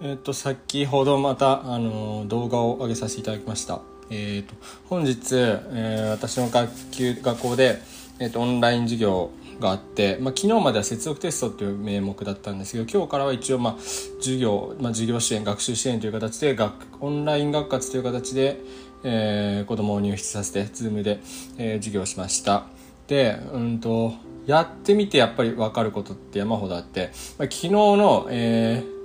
えっ、と先ほどまたあの動画を上げさせていただきました。えっ、と本日、えー私の学級学校でえっ、とオンライン授業があって、まあ、昨日までは接続テストっていう名目だったんですけど今日からは一応まあ授業、まあ、授業支援学習支援という形で学オンライン学活という形で、えー子供を入室させて Zoom で、えー授業しました。でうんとやってみてやっぱり分かることって山ほどあって、まあ、昨日の、えー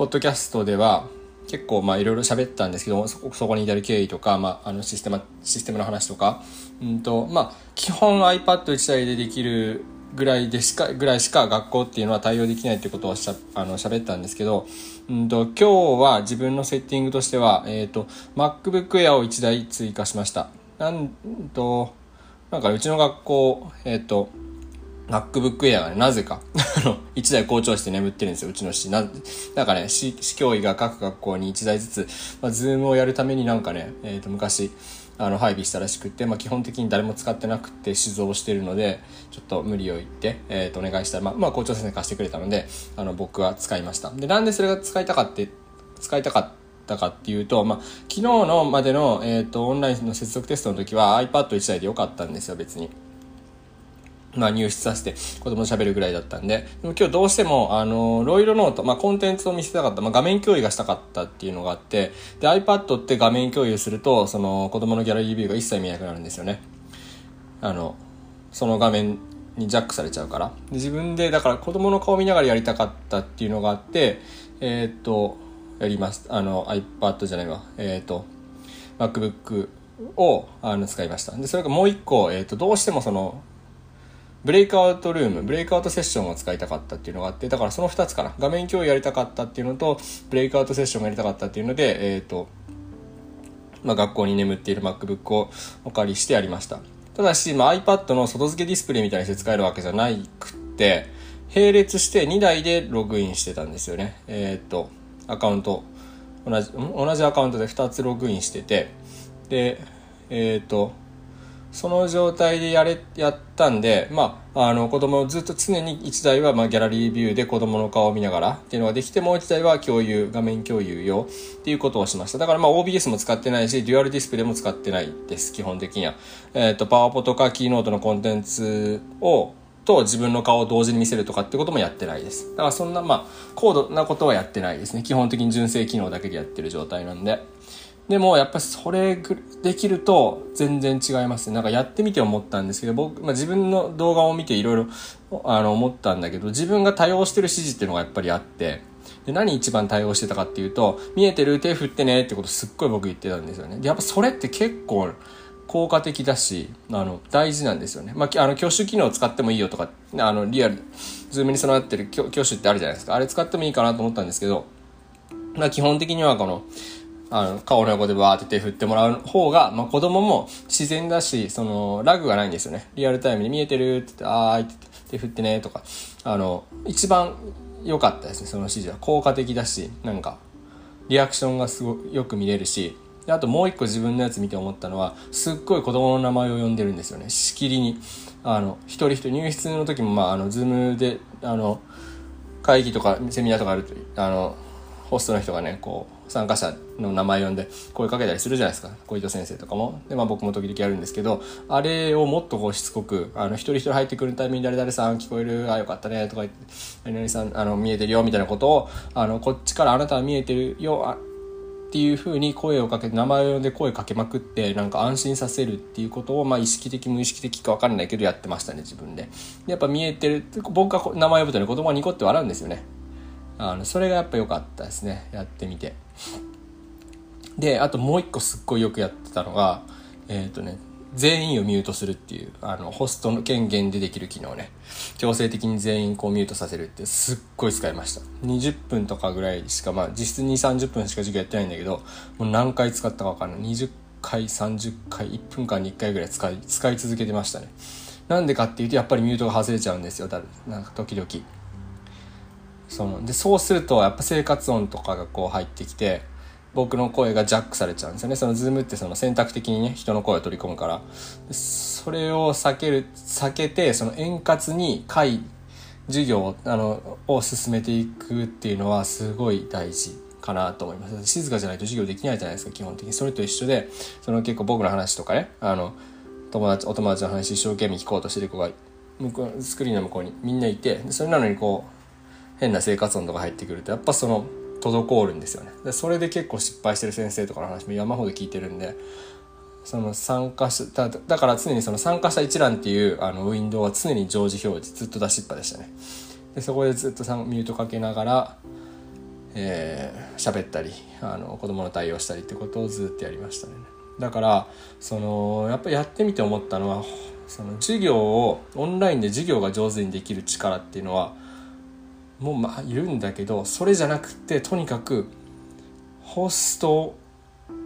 ポッドキャストでは結構まあいろいろ喋ったんですけどそこに至る経緯とか、まあ、あのシステムシステムの話とか、うんとまあ、基本 iPad1 台でできるぐらいでしかぐらいしか学校っていうのは対応できないってことをしゃあの喋ったんですけど、うん、と今日は自分のセッティングとしては、えー、と MacBook Air を1台追加しました。なんとなんかうちの学校えっ、と MacBook Air がね、なぜか、あの、1台校長室で眠ってるんですよ、うちの市。な、なんかね、市、市教委が各学校に1台ずつ、まあ、ズームをやるためになんかね、えっ、と、昔、あの、配備したらしくって、まあ、基本的に誰も使ってなくて、試造してるので、ちょっと無理を言って、えっ、と、お願いしたら、まあ、まあ、校長先生貸してくれたので、あの、僕は使いました。で、なんでそれが使いたかって、使いたかったかっていうと、まあ、昨日のまでの、えっ、と、オンラインの接続テストの時は iPad1 台でよかったんですよ、別に。まあ、入室させて子供と喋るぐらいだったんで、でも今日どうしても、あの、ロイロノート、まあ、コンテンツを見せたかった、まあ、画面共有がしたかったっていうのがあって、で、iPad って画面共有すると、その、子供のギャラリービューが一切見えなくなるんですよね。あの、その画面にジャックされちゃうから。で自分で、だから子供の顔見ながらやりたかったっていうのがあって、えーっと、やります。あの、iPad じゃないわ。えーっと、MacBook をあの使いました。で、それがもう一個、えーっと、どうしてもその、ブレイクアウトルーム、ブレイクアウトセッションを使いたかったっていうのがあって、だからその2つかな。画面共有やりたかったっていうのと、ブレイクアウトセッションがやりたかったっていうので、えっ、と、まあ、学校に眠っている MacBook をお借りしてやりました。ただし、まあ、iPad の外付けディスプレイみたいにして使えるわけじゃなくって、並列して2台でログインしてたんですよね。えっ、と、アカウント、同じ、同じアカウントで2つログインしてて、で、えっ、と、その状態でやれ、やったんで、まあ、あの、子供をずっと常に1台は、まあ、ギャラリービューで子供の顔を見ながらっていうのができて、もう1台は共有、画面共有用っていうことをしました。だから、まあ、OBS も使ってないし、デュアルディスプレイも使ってないです、基本的には。えっ、と、パワポとかキーノートのコンテンツを、と自分の顔を同時に見せるとかってこともやってないです。だからそんな、まあ、高度なことはやってないですね。基本的に純正機能だけでやってる状態なんで。でもやっぱりそれできると全然違いますね。なんかやってみて思ったんですけど、僕、まあ、自分の動画を見ていろいろあの思ったんだけど、自分が多用してる指示っていうのがやっぱりあって、で何一番対応してたかっていうと、見えてる手振ってねってことすっごい僕言ってたんですよね。でやっぱそれって結構効果的だし、あの、大事なんですよね。まあ、あの、挙手機能を使ってもいいよとか、あの、リアル、ズームに備わってる挙挙手ってあるじゃないですか。あれ使ってもいいかなと思ったんですけど、まあ、基本的にはこの、あの、顔の横でバーって手振ってもらう方が、まあ、子供も自然だし、その、ラグがないんですよね。リアルタイムに見えてるって言って、あーいってって手振ってねとか、あの、一番良かったですね、その指示は。効果的だし、なんか、リアクションがすごくよく見れるし、あともう一個自分のやつ見て思ったのは、すっごい子供の名前を呼んでるんですよね。しきりに。あの、一人一人入室の時も、まあ、あの、ズームで、あの、会議とかセミナーとかあると、あの、ホストの人がね、こう、参加者の名前呼んで声かけたりするじゃないですか。小糸先生とかも。で、まあ僕も時々やるんですけど、あれをもっとこうしつこく、あの、一人一人入ってくるタイミングで誰々さん聞こえる、あ、よかったね、とか言って、何々さん、あの、見えてるよ、みたいなことを、あの、こっちからあなたは見えてるよ、あっていう風に声をかけて、名前を呼んで声かけまくって、なんか安心させるっていうことを、まあ意識的無意識的か分かんないけどやってましたね、自分で。でやっぱ見えてる、僕が名前呼ぶとね、子供はニコって笑うんですよね。あの、それがやっぱ良かったですね。やってみて。で、あともう一個すっごいよくやってたのが、えっ、とね、全員をミュートするっていう、あの、ホストの権限でできる機能ね。強制的に全員こうミュートさせるってすっごい使いました。20分とかぐらいしか、まあ実質2、30分しか授業やってないんだけど、もう何回使ったかわかんない。20回、30回、1分間に1回ぐらい使い、使い続けてましたね。なんでかっていうと、やっぱりミュートが外れちゃうんですよ、だなんか時々。そのでそうするとやっぱ生活音とかがこう入ってきて僕の声がジャックされちゃうんですよね。そのズームってその選択的にね人の声を取り込むから。それを避ける避けてその円滑に回授業あのを進めていくっていうのはすごい大事かなと思います。静かじゃないと授業できないじゃないですか基本的に。それと一緒でその結構僕の話とかねあの友達お友達の話一生懸命聞こうとしてる子が向こうスクリーンの向こうにみんないてそれなのにこう変な生活音とか入ってくるとやっぱその滞るんですよね。でそれで結構失敗してる先生とかの話も山ほど聞いてるんでその参加しだだから常にその参加者一覧っていうあのウィンドウは常に常時表示ずっと出しっぱでしたね。でそこでずっとミュートかけながらえー、喋ったりあの子供の対応したりってことをずっとやりましたね。だからそのやっぱりやってみて思ったのはその授業をオンラインで授業が上手にできる力っていうのはもまあいるんだけどそれじゃなくてとにかくホスト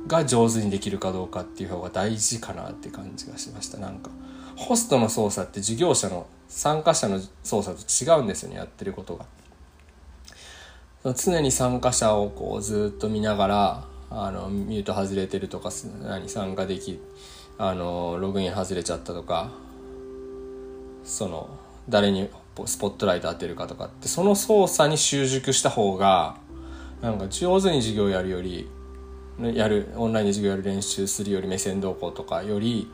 が上手にできるかどうかっていう方が大事かなって感じがしました。なんかホストの操作って授業者の参加者の操作と違うんですよねやってることが。常に参加者をこうずっと見ながらあのミュート外れてるとか何参加できあのログイン外れちゃったとかその誰にスポットライト当てるかとかってその操作に習熟した方がなんか上手に授業やるよりやるオンラインで授業やる練習するより目線どうこうとかより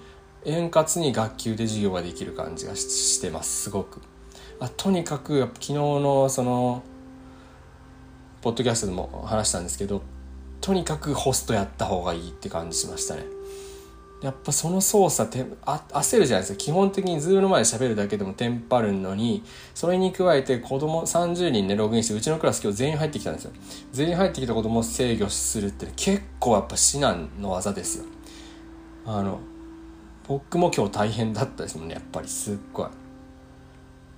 円滑に学級で授業ができる感じがしてますすごく。あとにかくやっぱ昨日のそのポッドキャストでも話したんですけどとにかくホストやった方がいいって感じしましたね。やっぱその操作てあ焦るじゃないですか。基本的にズームの前で喋るだけでもテンパるのにそれに加えて子供30人ねログインしてうちのクラス今日全員入ってきたんですよ。全員入ってきた子供を制御するって結構やっぱ至難の技ですよ。あの僕も今日大変だったですもんね。やっぱりすっごい。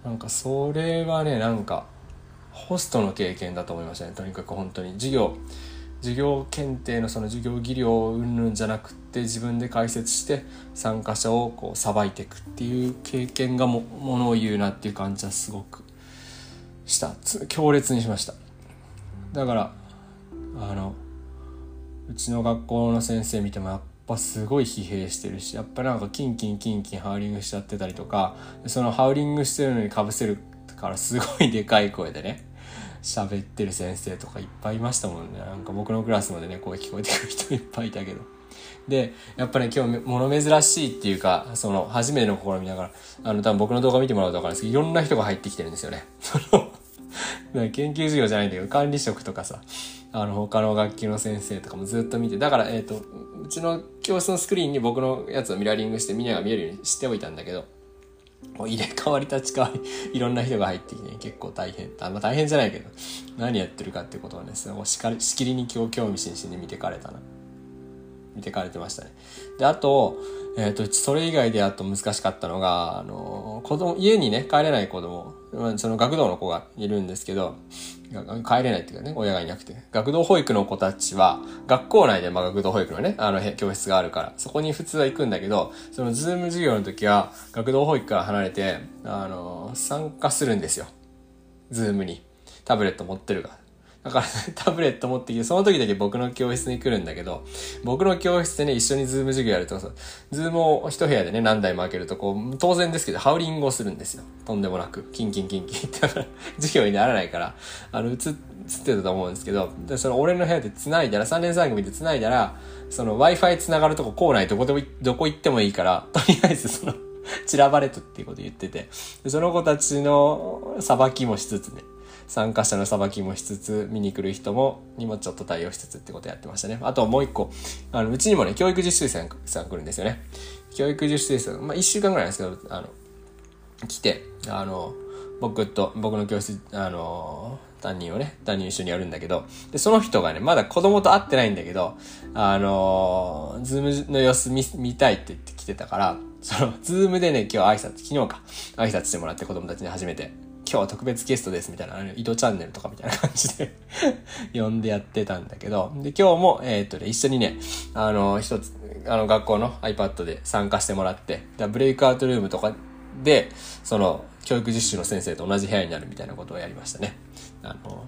なんかそれはねなんかホストの経験だと思いましたね。とにかく本当に。授業授業検定のその授業技量云々じゃなくって自分で解説して参加者をこうさばいていくっていう経験がもものを言うなっていう感じはすごくした。強烈にしました。だからあのうちの学校の先生見てもやっぱすごい疲弊してるしやっぱなんかキンキンキンキンハウリングしちゃってたりとかそのハウリングしてるのにかぶせるからすごいでかい声でね喋ってる先生とかいっぱいいましたもんね。なんか僕のクラスまでね声聞こえてくる人いっぱいいたけど。でやっぱね今日物珍しいっていうかその初めての試みながらあの多分僕の動画見てもらうと分かるんですけどいろんな人が入ってきてるんですよね。その研究授業じゃないんだけど管理職とかさあの他の楽器の先生とかもずっと見てだからえっ、ー、とうちの教室のスクリーンに僕のやつをミラーリングしてみんなが見えるようにしておいたんだけどこう入れ替わり立ち替わり、いろんな人が入ってきて、結構大変。あんま大変じゃないけど、何やってるかってことはね、もうしかりしきりに今日興味津々に見てかれたな。見てかれてましたね。で、あと、えっ、ー、と、それ以外であと難しかったのが、あの、子供、家にね、帰れない子供、その学童の子がいるんですけど、帰れないっていうかね、親がいなくて。学童保育の子たちは、学校内で、まあ学童保育のね、あの、教室があるから、そこに普通は行くんだけど、そのズーム授業の時は、学童保育から離れて、あの、参加するんですよ。ズームに。タブレット持ってるから。だから、タブレット持ってきて、その時だけ僕の教室に来るんだけど、僕の教室でね、一緒にズーム授業やるとさ、ズームを一部屋でね、何台も開けると、こう、当然ですけど、ハウリングをするんですよ。とんでもなく。キンキンキンキンって、授業にならないから、あの、映、ってたと思うんですけど、で、その俺の部屋で繋いだら、3年3組で繋いだら、その Wi-Fi 繋がるとこ校内どこでも、どこ行ってもいいから、とりあえずその散らばれとっていうこと言ってて、その子たちの捌きもしつつね、参加者の捌きもしつつ、見に来る人も、にもちょっと対応しつつってことやってましたね。あともう一個、あの、うちにもね、教育実習生さん来るんですよね。教育実習生さん、まあ一週間ぐらいなんですけど、あの、来て、あの、僕と、僕の教室、あの、担任をね、担任一緒にやるんだけど、で、その人がね、まだ子供と会ってないんだけど、あのズームの様子見、見たいって言って来てたから、その、ズームでね、今日挨拶、昨日か、挨拶してもらって子供たちに初めて。今日は特別ゲストですみたいな、井戸チャンネルとかみたいな感じで 呼んでやってたんだけど、で、今日も、えー、っとね、一緒にね、あの、一つ、あの、学校の iPad で参加してもらって、だブレイクアウトルームとかで、その、教育実習の先生と同じ部屋になるみたいなことをやりましたね。あの、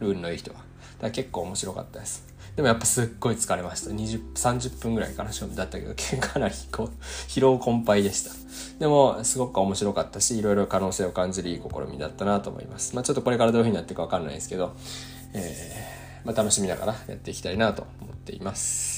ルールのいい人は。だ結構面白かったです。でもやっぱすっごい疲れました。20、30分ぐらいかな、だったけど、かなりこう、疲労困憊でした。でも、すごく面白かったし、いろいろ可能性を感じるいい試みだったなと思います。まあちょっとこれからどういう風になっていくかわかんないですけど、えー、まあ楽しみながらやっていきたいなと思っています。